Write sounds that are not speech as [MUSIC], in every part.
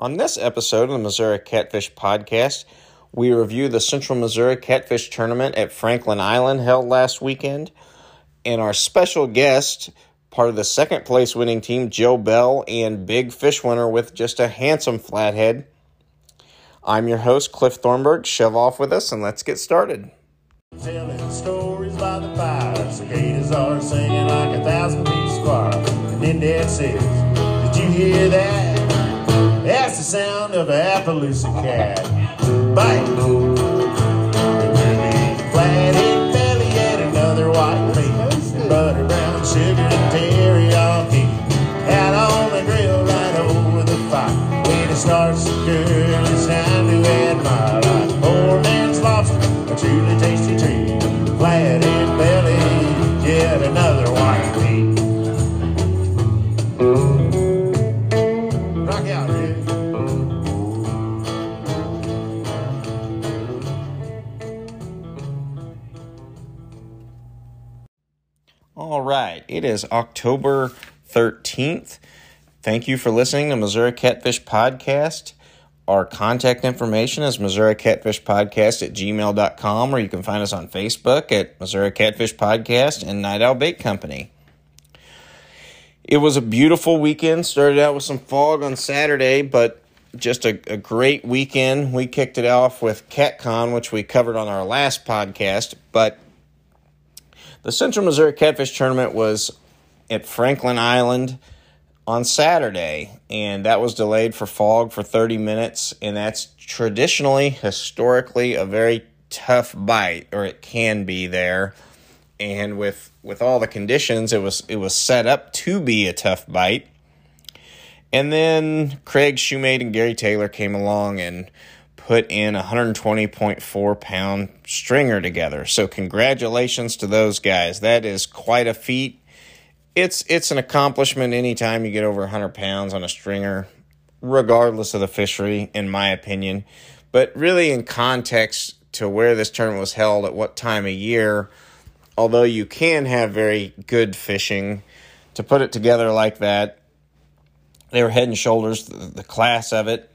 On this episode of the Missouri Catfish Podcast, we review the Central Missouri Catfish Tournament at Franklin Island held last weekend. And our special guest, part of the second place winning team, Joe Bell, and big fish winner with just a handsome flathead. I'm your host, Cliff Thornburg. Shove off with us and let's get started. Telling stories by the fire, cicadas are singing like a thousand piece choir. And then Dad says, Did you hear that? Sound of an Appaloosa cat. Bite! It is October 13th. Thank you for listening to Missouri Catfish Podcast. Our contact information is Missouri Catfish Podcast at gmail.com, or you can find us on Facebook at Missouri Catfish Podcast and Night Owl Bait Company. It was a beautiful weekend. Started out with some fog on Saturday, but just a, a great weekend. We kicked it off with CatCon, which we covered on our last podcast, but the Central Missouri Catfish Tournament was at Franklin Island on Saturday, and that was delayed for fog for 30 minutes, and that's traditionally, historically, a very tough bite, or it can be there. And with with all the conditions, it was it was set up to be a tough bite. And then Craig Shoemate and Gary Taylor came along and put in a 120.4 pound stringer together. So congratulations to those guys. That is quite a feat. It's it's an accomplishment anytime you get over 100 pounds on a stringer, regardless of the fishery, in my opinion. But really, in context to where this tournament was held at what time of year, although you can have very good fishing, to put it together like that, they were head and shoulders the, the class of it.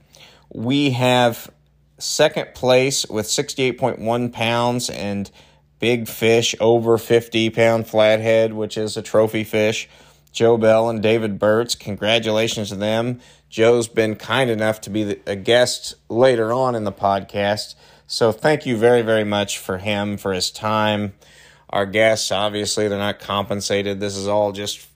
We have second place with 68.1 pounds and big fish over 50 pound flathead, which is a trophy fish. Joe Bell and David Burtz, congratulations to them. Joe's been kind enough to be a guest later on in the podcast. So thank you very, very much for him, for his time. Our guests, obviously, they're not compensated. This is all just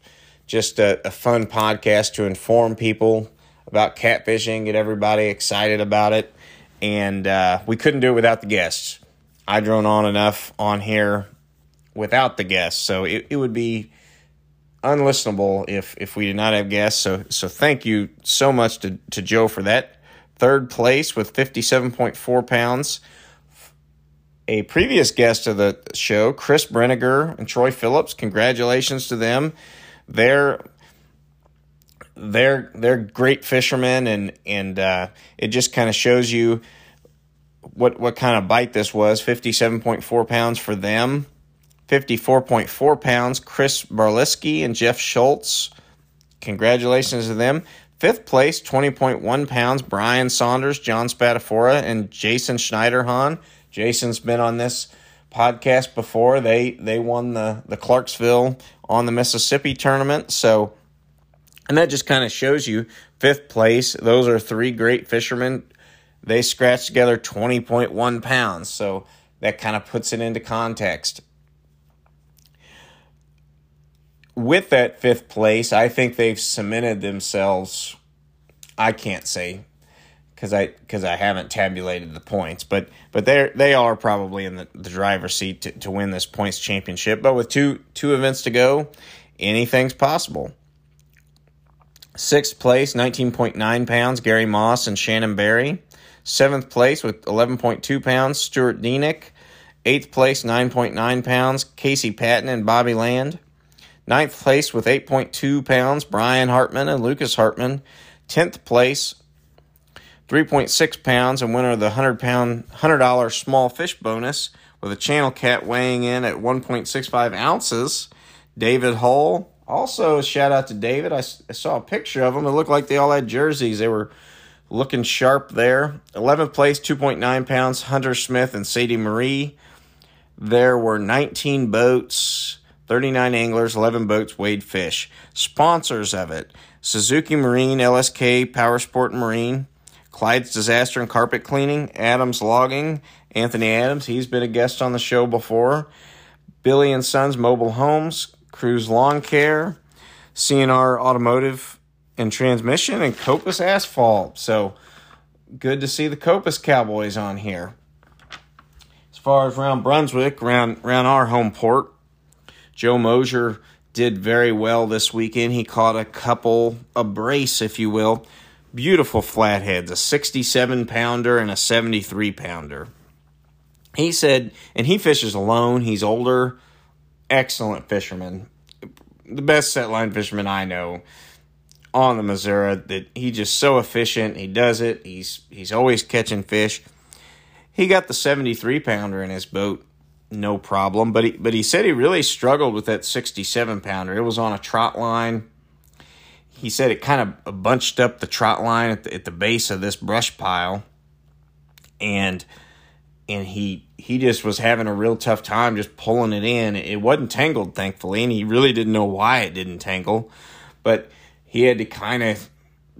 just a, a fun podcast to inform people about catfishing, get everybody excited about it. And uh, we couldn't do it without the guests. I drone on enough on here without the guests, so it, it would be unlistenable if if we did not have guests. So so thank you so much to, to Joe for that. Third place with fifty seven point four pounds. A previous guest of the show, Chris Brenniger and Troy Phillips. Congratulations to them. They're they're they're great fishermen and and uh, it just kind of shows you what what kind of bite this was. 57.4 pounds for them 54.4 pounds chris barliski and jeff schultz. Congratulations to them. Fifth place 20.1 pounds brian saunders john spatafora and jason schneiderhan. Jason's been on this podcast before. They they won the the clarksville on the mississippi tournament. So and that just kind of shows you fifth place. Those are three great fishermen. They scratched together 20.1 pounds. So that kind of puts it into context. With that fifth place, I think they've cemented themselves. I can't say because I because I haven't tabulated the points, but but they they are probably in the, the driver's seat to, to win this points championship. But with two two events to go, anything's possible. Sixth place, 19.9 pounds, Gary Moss and Shannon Barry. Seventh place with 11.2 pounds, Stuart Deanick. Eighth place, 9.9 pounds, Casey Patton and Bobby Land. Ninth place with 8.2 pounds, Brian Hartman and Lucas Hartman. Tenth place, 3.6 pounds, and winner of the 100 pound, $100 small fish bonus with a channel cat weighing in at 1.65 ounces. David Hull. Also, shout out to David. I saw a picture of them. It looked like they all had jerseys. They were looking sharp there. 11th place, 2.9 pounds, Hunter Smith and Sadie Marie. There were 19 boats, 39 anglers, 11 boats weighed fish. Sponsors of it Suzuki Marine, LSK, Power Sport Marine, Clyde's Disaster and Carpet Cleaning, Adams Logging, Anthony Adams, he's been a guest on the show before, Billy and Sons Mobile Homes, Cruise Lawn Care, CNR Automotive and Transmission, and Copus Asphalt. So good to see the Copus Cowboys on here. As far as around Brunswick, around, around our home port, Joe Mosier did very well this weekend. He caught a couple, a brace, if you will. Beautiful flatheads, a 67 pounder and a 73 pounder. He said, and he fishes alone. He's older, excellent fisherman, the best set line fisherman I know on the Missouri. That he just so efficient. He does it. He's he's always catching fish. He got the 73 pounder in his boat no problem. But he but he said he really struggled with that 67 pounder. It was on a trot line. He said it kind of bunched up the trot line at the, at the base of this brush pile, and and he he just was having a real tough time just pulling it in. It wasn't tangled, thankfully, and he really didn't know why it didn't tangle, but he had to kind of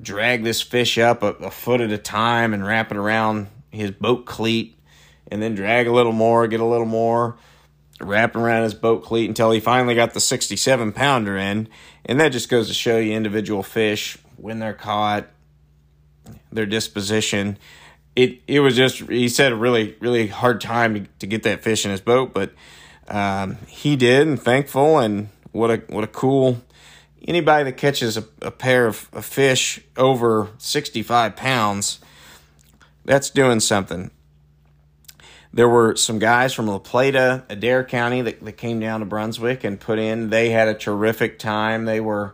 drag this fish up a, a foot at a time and wrap it around his boat cleat and then drag a little more, get a little more, wrap around his boat cleat until he finally got the 67 pounder in. And that just goes to show you individual fish, when they're caught, their disposition. It it was just he said a really really hard time to, to get that fish in his boat, but um, he did, and thankful, and what a what a cool anybody that catches a, a pair of, of fish over 65 pounds that's doing something there were some guys from La Plata, Adair County that, that came down to Brunswick and put in. They had a terrific time. They were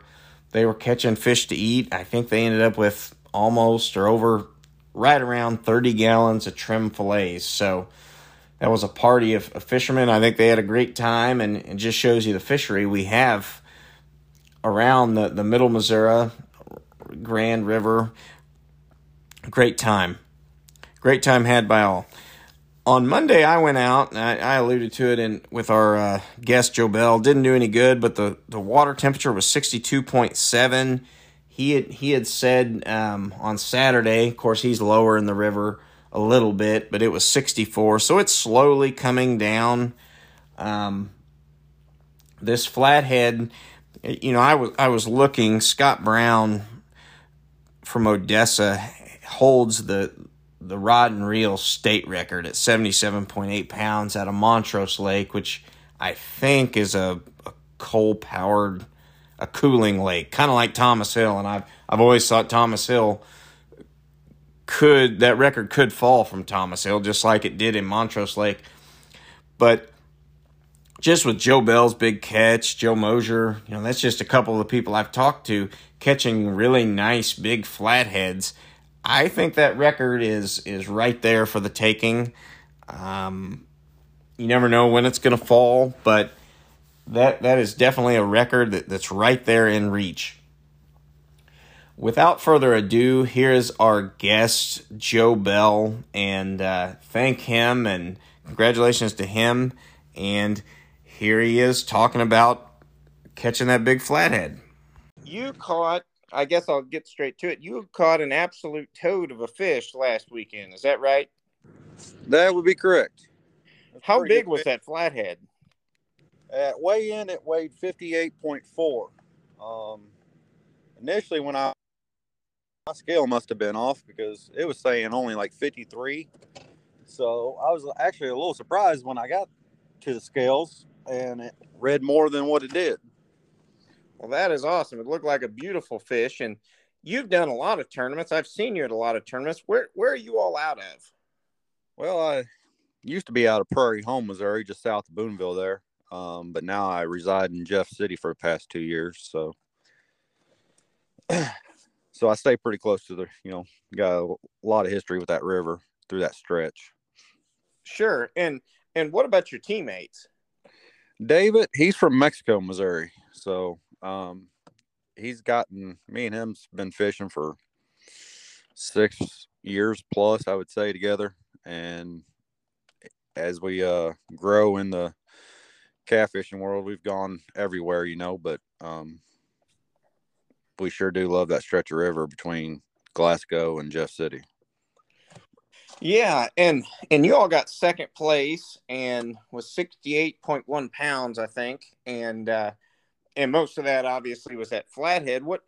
they were catching fish to eat. I think they ended up with almost or over right around 30 gallons of trim fillets. So that was a party of, of fishermen. I think they had a great time and it just shows you the fishery we have around the, the middle Missouri, Grand River. Great time. Great time had by all on Monday, I went out, and I, I alluded to it in with our uh, guest Joe Bell. Didn't do any good, but the, the water temperature was sixty two point seven. He had he had said um, on Saturday. Of course, he's lower in the river a little bit, but it was sixty four. So it's slowly coming down. Um, this flathead, you know, I was I was looking. Scott Brown from Odessa holds the the rod and reel state record at 77.8 pounds out of Montrose Lake, which I think is a, a coal powered, a cooling lake, kind of like Thomas Hill. And I've, I've always thought Thomas Hill could, that record could fall from Thomas Hill, just like it did in Montrose Lake. But just with Joe Bell's big catch, Joe Mosier, you know, that's just a couple of the people I've talked to catching really nice big flatheads I think that record is is right there for the taking. Um, you never know when it's going to fall, but that that is definitely a record that, that's right there in reach. Without further ado, here is our guest, Joe Bell, and uh, thank him and congratulations to him. And here he is talking about catching that big flathead. You caught I guess I'll get straight to it. You caught an absolute toad of a fish last weekend. Is that right? That would be correct. How big was fish. that flathead? At weigh in, it weighed 58.4. Um, initially, when I my scale must have been off because it was saying only like 53. So I was actually a little surprised when I got to the scales and it read more than what it did. Well, that is awesome. It looked like a beautiful fish, and you've done a lot of tournaments. I've seen you at a lot of tournaments. Where where are you all out of? Well, I used to be out of Prairie Home, Missouri, just south of Boonville there. Um, but now I reside in Jeff City for the past two years. So, [CLEARS THROAT] so I stay pretty close to the, you know, got a lot of history with that river through that stretch. Sure. And and what about your teammates? David, he's from Mexico, Missouri. So um, he's gotten me and him's been fishing for six years plus, I would say, together. And as we uh, grow in the catfishing world, we've gone everywhere, you know, but um, we sure do love that stretch of river between Glasgow and Jeff City. Yeah, and and you all got second place and was sixty eight point one pounds, I think, and uh, and most of that obviously was at Flathead. What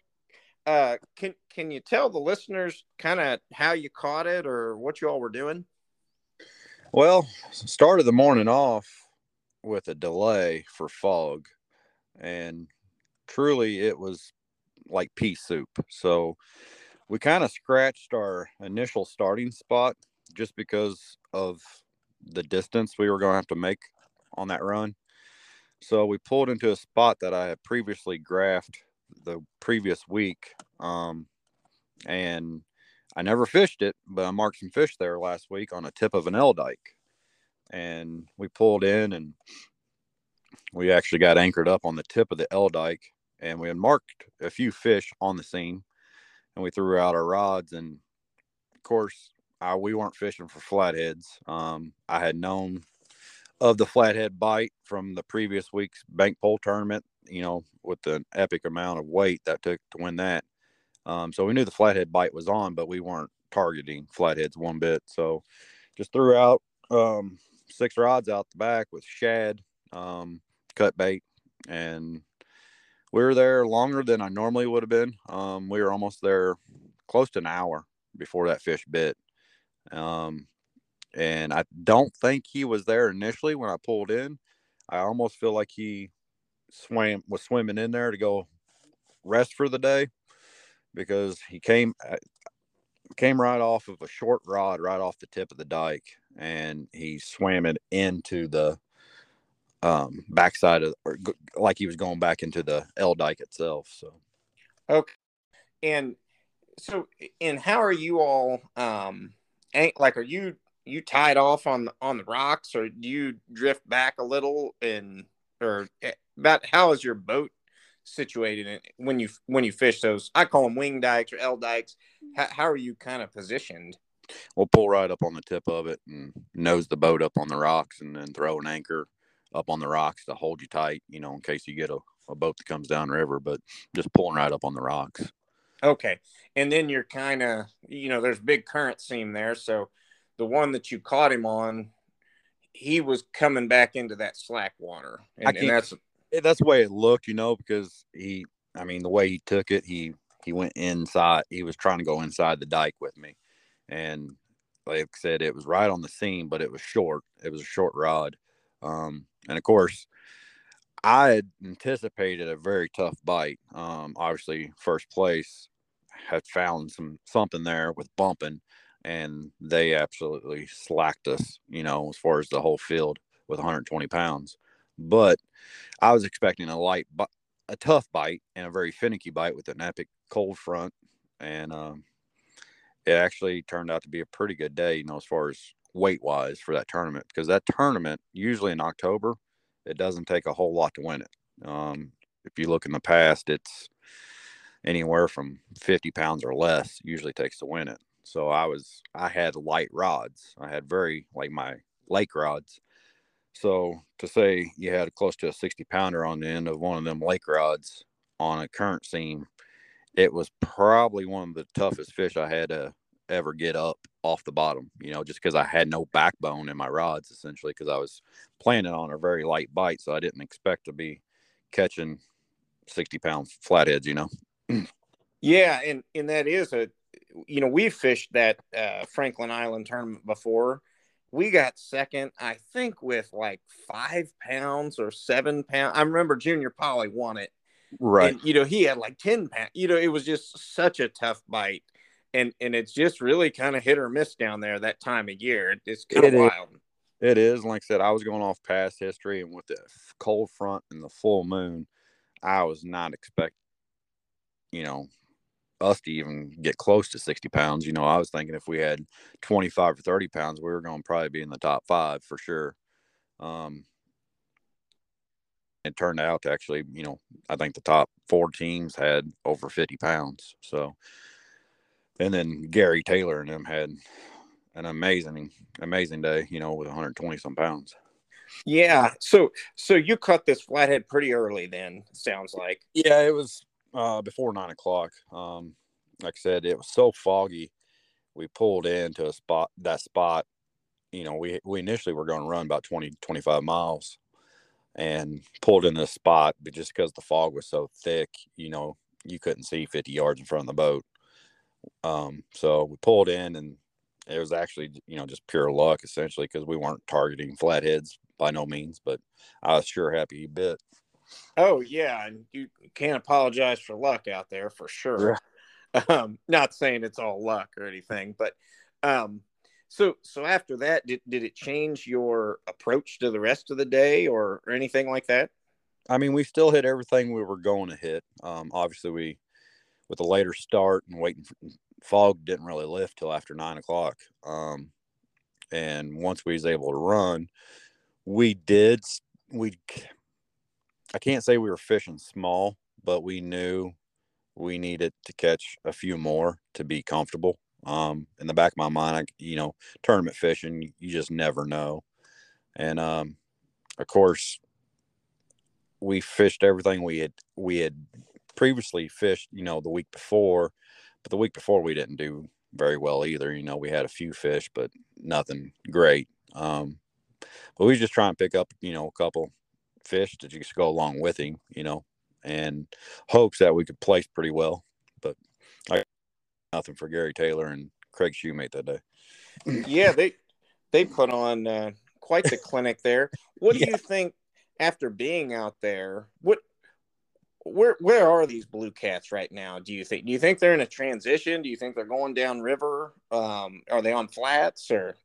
uh, can can you tell the listeners kind of how you caught it or what you all were doing? Well, started the morning off with a delay for fog, and truly it was like pea soup. So we kind of scratched our initial starting spot just because of the distance we were going to have to make on that run. So we pulled into a spot that I had previously graphed the previous week. Um, and I never fished it, but I marked some fish there last week on a tip of an L dike. And we pulled in and we actually got anchored up on the tip of the L dike and we had marked a few fish on the scene and we threw out our rods and of course I, we weren't fishing for flatheads. Um, I had known of the flathead bite from the previous week's bank pole tournament, you know, with the epic amount of weight that took to win that. Um, so we knew the flathead bite was on, but we weren't targeting flatheads one bit. So just threw out um, six rods out the back with shad, um, cut bait, and we were there longer than I normally would have been. Um, we were almost there close to an hour before that fish bit. Um, and I don't think he was there initially when I pulled in. I almost feel like he swam was swimming in there to go rest for the day because he came uh, came right off of a short rod right off the tip of the dike and he swam it into the um backside of or like he was going back into the L dike itself so. Okay. And so and how are you all um like are you you tied off on the on the rocks or do you drift back a little and or eh, about how is your boat situated when you when you fish those i call them wing dikes or l dikes. How, how are you kind of positioned we'll pull right up on the tip of it and nose the boat up on the rocks and then throw an anchor up on the rocks to hold you tight you know in case you get a, a boat that comes down river but just pulling right up on the rocks Okay. And then you're kind of, you know, there's big current seam there. So the one that you caught him on, he was coming back into that slack water. And, and that's that's the way it looked, you know, because he, I mean, the way he took it, he he went inside. He was trying to go inside the dike with me, and like I said, it was right on the seam, but it was short. It was a short rod, um, and of course, I had anticipated a very tough bite. Um, obviously, first place had found some something there with bumping, and they absolutely slacked us. You know, as far as the whole field with 120 pounds. But I was expecting a light, but a tough bite, and a very finicky bite with an epic cold front, and um, it actually turned out to be a pretty good day. You know, as far as weight wise for that tournament, because that tournament usually in October it doesn't take a whole lot to win it. Um, if you look in the past, it's anywhere from 50 pounds or less usually takes to win it. So I was, I had light rods. I had very, like my lake rods. So to say you had close to a 60 pounder on the end of one of them lake rods on a current seam, it was probably one of the toughest fish I had to ever get up off the bottom, you know, just because I had no backbone in my rods essentially because I was planning on a very light bite. So I didn't expect to be catching 60 pound flatheads, you know. yeah. And, and that is a, you know, we've fished that uh, Franklin Island tournament before. We got second, I think, with like five pounds or seven pounds. I remember Junior Polly won it. Right. And, you know, he had like 10 pounds. You know, it was just such a tough bite and and it's just really kind of hit or miss down there that time of year. It's kind of wild. It is. Like I said, I was going off past history, and with the cold front and the full moon, I was not expecting, you know, us to even get close to 60 pounds. You know, I was thinking if we had 25 or 30 pounds, we were going to probably be in the top five for sure. Um, it turned out to actually, you know, I think the top four teams had over 50 pounds. So, and then Gary Taylor and them had an amazing, amazing day. You know, with 120 some pounds. Yeah. So so you cut this flathead pretty early then, sounds like. Yeah, it was uh, before nine o'clock. Um, like I said, it was so foggy. We pulled into a spot that spot. You know, we we initially were going to run about 20, 25 miles and pulled in this spot, but just because the fog was so thick, you know, you couldn't see 50 yards in front of the boat. Um, so we pulled in and it was actually, you know, just pure luck essentially because we weren't targeting flatheads by no means, but I was sure happy he bit. Oh yeah, and you can't apologize for luck out there for sure. [LAUGHS] Um, not saying it's all luck or anything, but um, so so after that, did did it change your approach to the rest of the day or, or anything like that? I mean, we still hit everything we were going to hit. Um, obviously, we with a later start and waiting for fog didn't really lift till after nine o'clock. Um, and once we was able to run, we did we I can't say we were fishing small, but we knew we needed to catch a few more to be comfortable. Um, in the back of my mind, I, you know, tournament fishing, you just never know. And um, of course, we fished everything we had we had previously fished, you know, the week before, but the week before we didn't do very well either. You know, we had a few fish, but nothing great. Um, but we just try and pick up, you know, a couple fish to just go along with him, you know, and hopes that we could place pretty well. But I nothing for Gary Taylor and Craig Shoemate that day. yeah, they [LAUGHS] they put on uh, quite the clinic there. What do yeah. you think after being out there? What where where are these blue cats right now? Do you think? Do you think they're in a transition? Do you think they're going down river? Um, are they on flats or?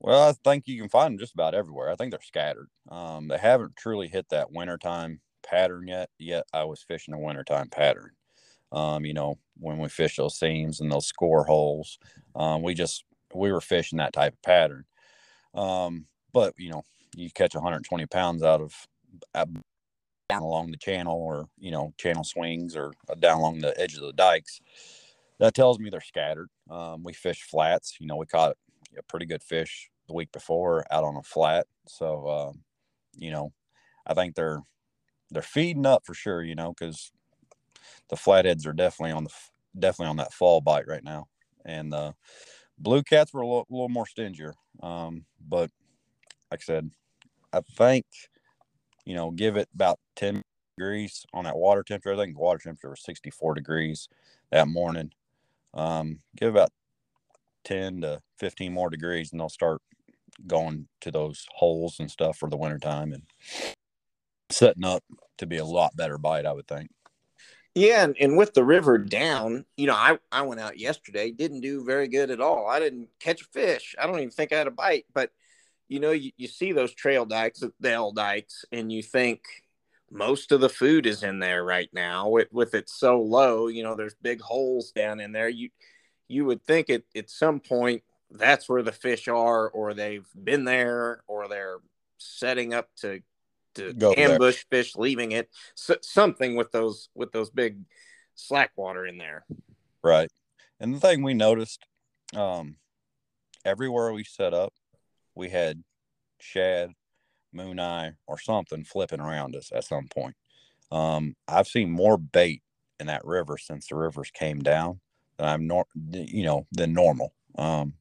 Well, I think you can find them just about everywhere. I think they're scattered. Um, they haven't truly hit that wintertime pattern yet. Yet I was fishing a wintertime pattern. Um, you know, when we fish those seams and those score holes, um, we just we were fishing that type of pattern. Um, but you know, you catch 120 pounds out of down along the channel or you know channel swings or uh, down along the edges of the dikes that tells me they're scattered um, we fish flats you know we caught a pretty good fish the week before out on a flat. So, um, you know, I think they're they're feeding up for sure. You know, because the flatheads are definitely on the definitely on that fall bite right now, and the blue cats were a little, little more stingier. Um, but like I said, I think you know, give it about ten degrees on that water temperature. I think the water temperature was 64 degrees that morning. Um, give about 10 to 15 more degrees and they'll start going to those holes and stuff for the wintertime and setting up to be a lot better bite, I would think. Yeah, and, and with the river down, you know, I, I went out yesterday, didn't do very good at all. I didn't catch a fish. I don't even think I had a bite. But, you know, you, you see those trail dikes, the L dikes, and you think most of the food is in there right now with, with it so low. You know, there's big holes down in there. You you would think at, at some point that's where the fish are, or they've been there, or they're setting up to to Go ambush there. fish, leaving it. So, something with those with those big slack water in there. Right. And the thing we noticed, um, everywhere we set up, we had shad, moon eye, or something flipping around us at some point. Um, I've seen more bait in that river since the rivers came down than I'm nor you know than normal. Um,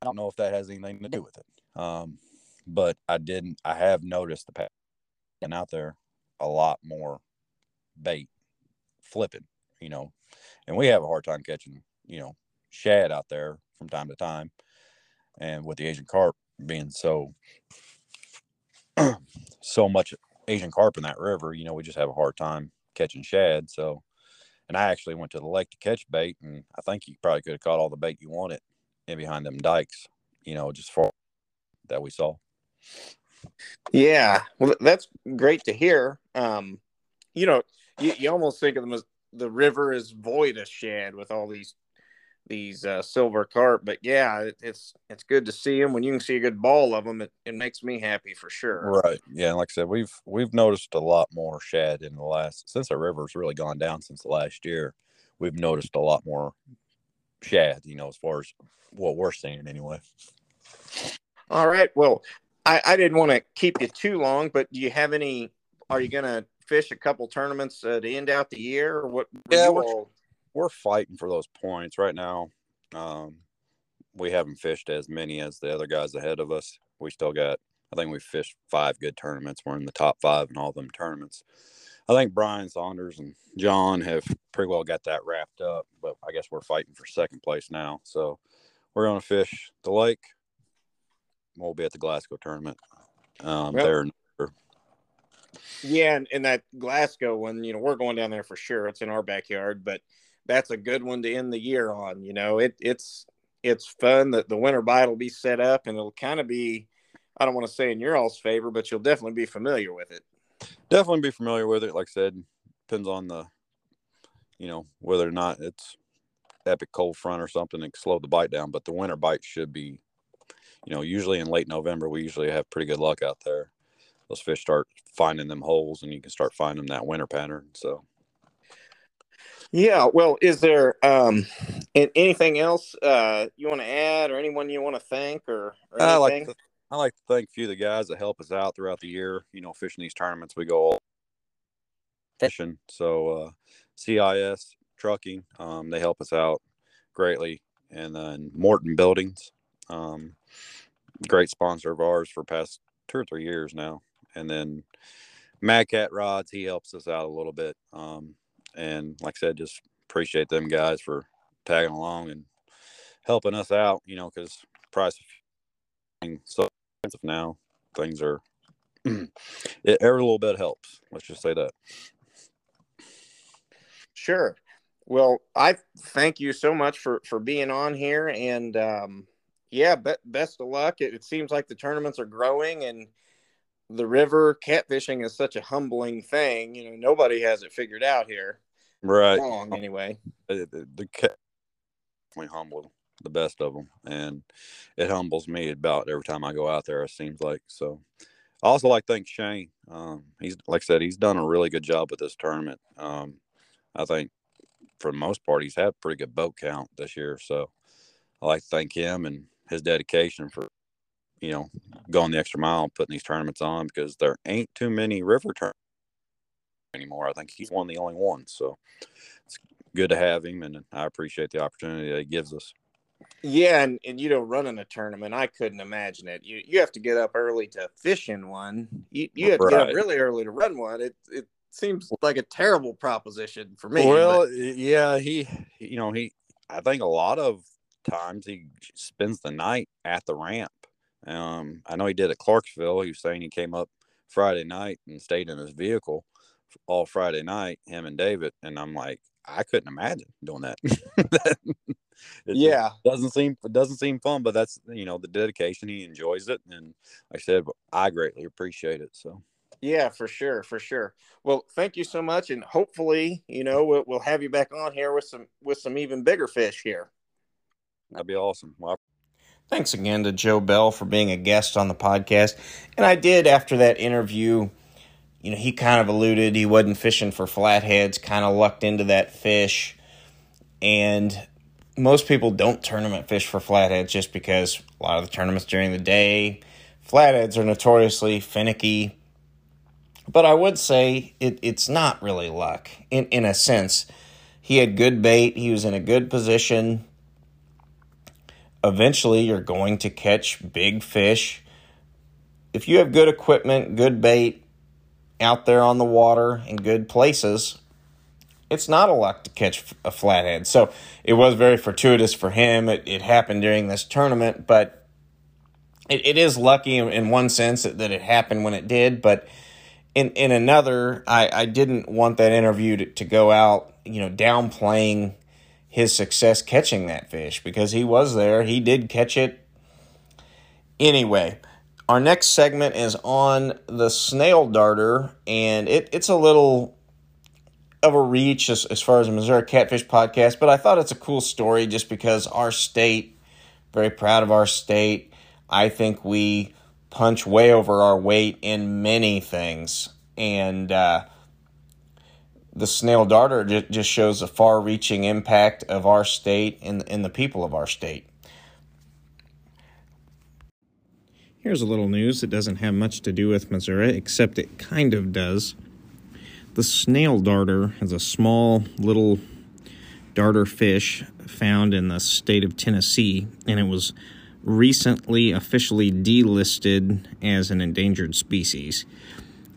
I don't know if that has anything to do with it. Um, but I didn't. I have noticed the pattern out there a lot more bait flipping. You know, and we have a hard time catching you know shad out there from time to time, and with the Asian carp being so [CLEARS THROAT] so much Asian carp in that river, you know, we just have a hard time catching shad. So and I actually went to the lake to catch bait, and I think you probably could have caught all the bait you wanted in behind them dikes, you know, just for that we saw. Yeah, well, that's great to hear. Um, you know, you, you almost think of them as the river is void of shad with all these these uh, silver carp. But yeah, it, it's it's good to see them. When you can see a good ball of them, it, it makes me happy for sure. Right. Yeah. Like I said, we've we've noticed a lot more shad in the last since the river's really gone down since the last year. we've noticed a lot more shad. You know, as far as what we're seeing anyway. All right. Well, I, I didn't want to keep you too long, but do you have any? Are you going to fish a couple tournaments uh, to end out the year, or what? Yeah, we're, fighting for those points right now. Um, we haven't fished as many as the other guys ahead of us. We still got, I think we fished five good tournaments. We're in the top five in all them tournaments. I think Brian Saunders and John have pretty well got that wrapped up, but I guess we're fighting for second place now. So we're going to fish the lake. We'll be at the Glasgow tournament um, there. Yeah, and, and that Glasgow one, you know, we're going down there for sure. It's in our backyard, but that's a good one to end the year on. You know, it it's it's fun that the winter bite will be set up and it'll kind of be I don't want to say in your all's favor, but you'll definitely be familiar with it. Definitely be familiar with it. Like I said, depends on the you know, whether or not it's epic cold front or something and slow the bite down. But the winter bite should be, you know, usually in late November we usually have pretty good luck out there. Those fish start finding them holes and you can start finding that winter pattern. So yeah. Well, is there um, anything else uh, you want to add, or anyone you want to thank, or, or I like to, I like to thank a few of the guys that help us out throughout the year. You know, fishing these tournaments, we go all fishing. So uh, CIS trucking, um, they help us out greatly, and then Morton Buildings, um, great sponsor of ours for past two or three years now, and then Mad Cat Rods, he helps us out a little bit. Um, and like I said, just appreciate them guys for tagging along and helping us out. You know, because price of so expensive now, things are [CLEARS THROAT] it, every little bit helps. Let's just say that. Sure. Well, I thank you so much for for being on here, and um, yeah, be- best of luck. It, it seems like the tournaments are growing, and the river catfishing is such a humbling thing. You know, nobody has it figured out here right long anyway. The, the, the definitely humble the best of them, and it humbles me about every time I go out there. It seems like so. I also like to thank Shane. Um, he's like I said, he's done a really good job with this tournament. Um, I think for the most part, he's had a pretty good boat count this year. So I like to thank him and his dedication for you know going the extra mile, and putting these tournaments on because there ain't too many river tournaments anymore. I think he's one of the only ones. So it's good to have him, and I appreciate the opportunity that he gives us. Yeah, and, and you know, running a tournament, I couldn't imagine it. You you have to get up early to fish in one. You you have to get up really early to run one. It it seems like a terrible proposition for me. Well, but... yeah, he you know he I think a lot of times he spends the night at the ramp. Um, I know he did at Clarksville. He was saying he came up Friday night and stayed in his vehicle all Friday night, him and David, and I'm like, I couldn't imagine doing that. [LAUGHS] [LAUGHS] yeah, doesn't seem it doesn't seem fun, but that's you know the dedication. He enjoys it, and like I said, I greatly appreciate it. So. Yeah, for sure, for sure. Well, thank you so much, and hopefully, you know, we'll, we'll have you back on here with some with some even bigger fish here. That'd be awesome. Well, Thanks again to Joe Bell for being a guest on the podcast. And I did after that interview you know, he kind of alluded he wasn't fishing for flatheads, kind of lucked into that fish. And most people don't tournament fish for flatheads just because a lot of the tournaments during the day, flatheads are notoriously finicky. But I would say it, it's not really luck in, in a sense. He had good bait, he was in a good position. Eventually, you're going to catch big fish. If you have good equipment, good bait, out there on the water in good places, it's not a luck to catch a flathead. So it was very fortuitous for him. It, it happened during this tournament, but it, it is lucky in, one sense that, that, it happened when it did. But in, in another, I, I didn't want that interview to, to go out, you know, downplaying his success catching that fish because he was there. He did catch it. Anyway, our next segment is on the snail darter, and it, it's a little of a reach as, as far as a Missouri Catfish podcast, but I thought it's a cool story just because our state, very proud of our state. I think we punch way over our weight in many things. And uh, the snail darter just, just shows the far reaching impact of our state and, and the people of our state. Here's a little news that doesn't have much to do with Missouri, except it kind of does. The snail darter is a small little darter fish found in the state of Tennessee, and it was recently officially delisted as an endangered species.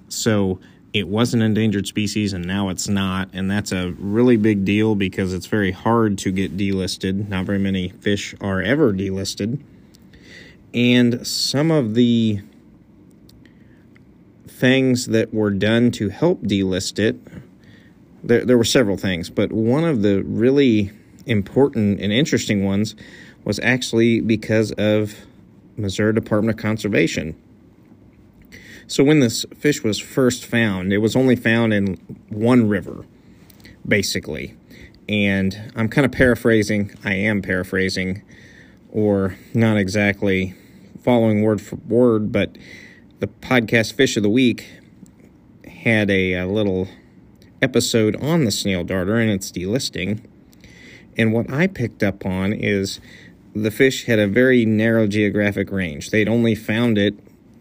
So it was an endangered species and now it's not, and that's a really big deal because it's very hard to get delisted. Not very many fish are ever delisted. And some of the things that were done to help delist it, there, there were several things, but one of the really important and interesting ones was actually because of Missouri Department of Conservation. So when this fish was first found, it was only found in one river, basically. And I'm kind of paraphrasing, I am paraphrasing, or not exactly following word for word, but the podcast Fish of the Week had a, a little episode on the snail darter and its delisting. And what I picked up on is the fish had a very narrow geographic range. They'd only found it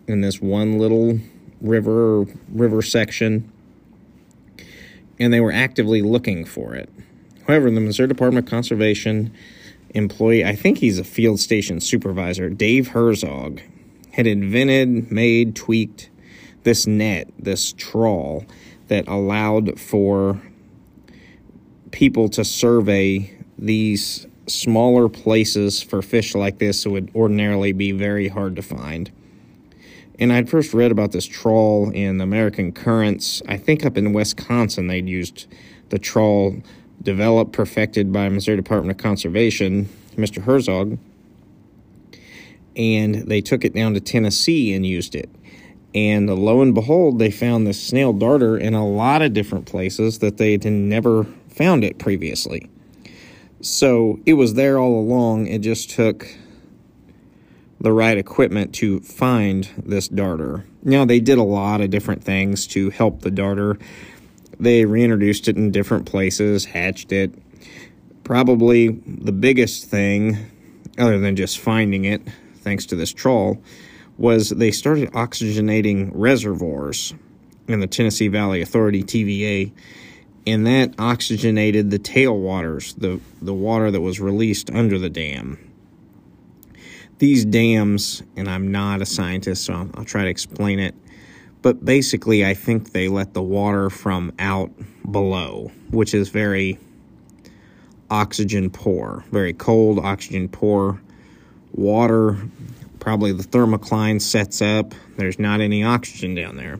in this one little river river section, and they were actively looking for it. However, the Missouri Department of Conservation employee, I think he's a field station supervisor, Dave Herzog, had invented, made, tweaked this net, this trawl that allowed for people to survey these smaller places for fish like this would ordinarily be very hard to find. And I'd first read about this trawl in American Currents. I think up in Wisconsin they'd used the trawl developed, perfected by Missouri Department of Conservation, Mr. Herzog. And they took it down to Tennessee and used it. And lo and behold, they found this snail darter in a lot of different places that they had never found it previously. So it was there all along. It just took the right equipment to find this darter. Now, they did a lot of different things to help the darter. They reintroduced it in different places, hatched it. Probably the biggest thing, other than just finding it, thanks to this trawl, was they started oxygenating reservoirs in the Tennessee Valley Authority, TVA, and that oxygenated the tailwaters, the, the water that was released under the dam. These dams, and I'm not a scientist, so I'll, try to explain it, but basically, I think they let the water from out below, which is very oxygen poor, very cold, oxygen poor water. Probably the thermocline sets up, there's not any oxygen down there.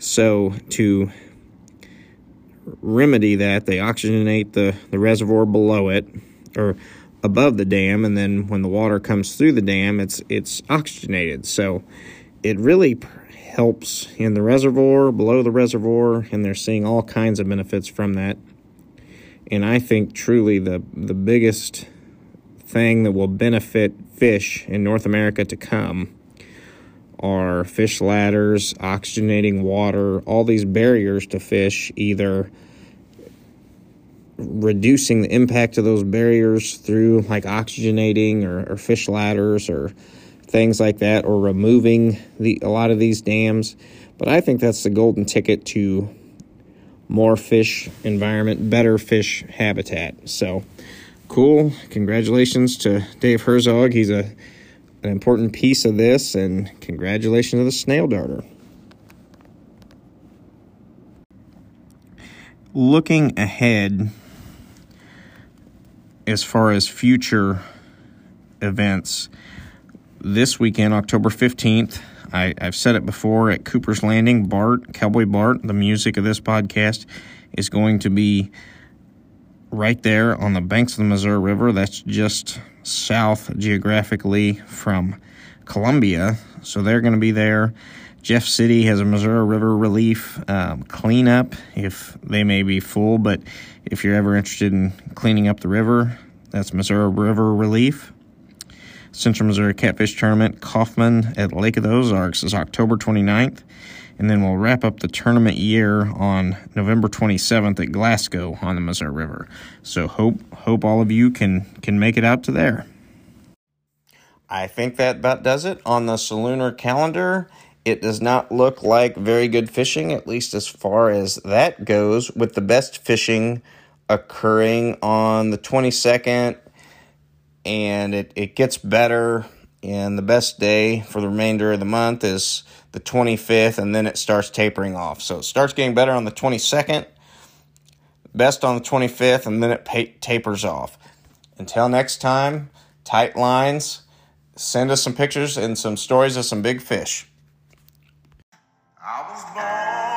So, to remedy that, they oxygenate the, the reservoir below it or above the dam, and then when the water comes through the dam, it's it's oxygenated. So it really helps in the reservoir, below the reservoir, and they're seeing all kinds of benefits from that. And I think truly the the biggest thing that will benefit fish in North America to come are fish ladders, oxygenating water, all these barriers to fish, either reducing the impact of those barriers through like oxygenating or, or fish ladders or things like that, or removing the a lot of these dams. But I think that's the golden ticket to more fish environment, better fish habitat. So cool. Congratulations to Dave Herzog. He's a an important piece of this, and congratulations to the snail darter. Looking ahead, as far as future events, this weekend, October 15th, I, have said it before at Cooper's Landing, Bart, Cowboy Bart, the music of this podcast, is going to be right there on the banks of the Missouri River. That's just south geographically from Columbia. So they're going to be there. Jeff City has a Missouri River Relief um, cleanup if they may be full, but if you're ever interested in cleaning up the river, that's Missouri River Relief. Central Missouri Catfish Tournament, Kaufman at Lake of the Ozarks is October 29th. and then we'll wrap up the tournament year on November 27th at Glasgow on the Missouri River. So hope hope all of you can can make it out to there. I think that about does it on the Solunar calendar. It does not look like very good fishing, at least as far as that goes, with the best fishing occurring on the 22nd, and it, it gets better. And the best day for the remainder of the month is the 25th, and then it starts tapering off. So it starts getting better on the 22nd, best on the 25th, and then it tapers off. Until next time, tight lines. Send us some pictures and some stories of some big fish. I was born.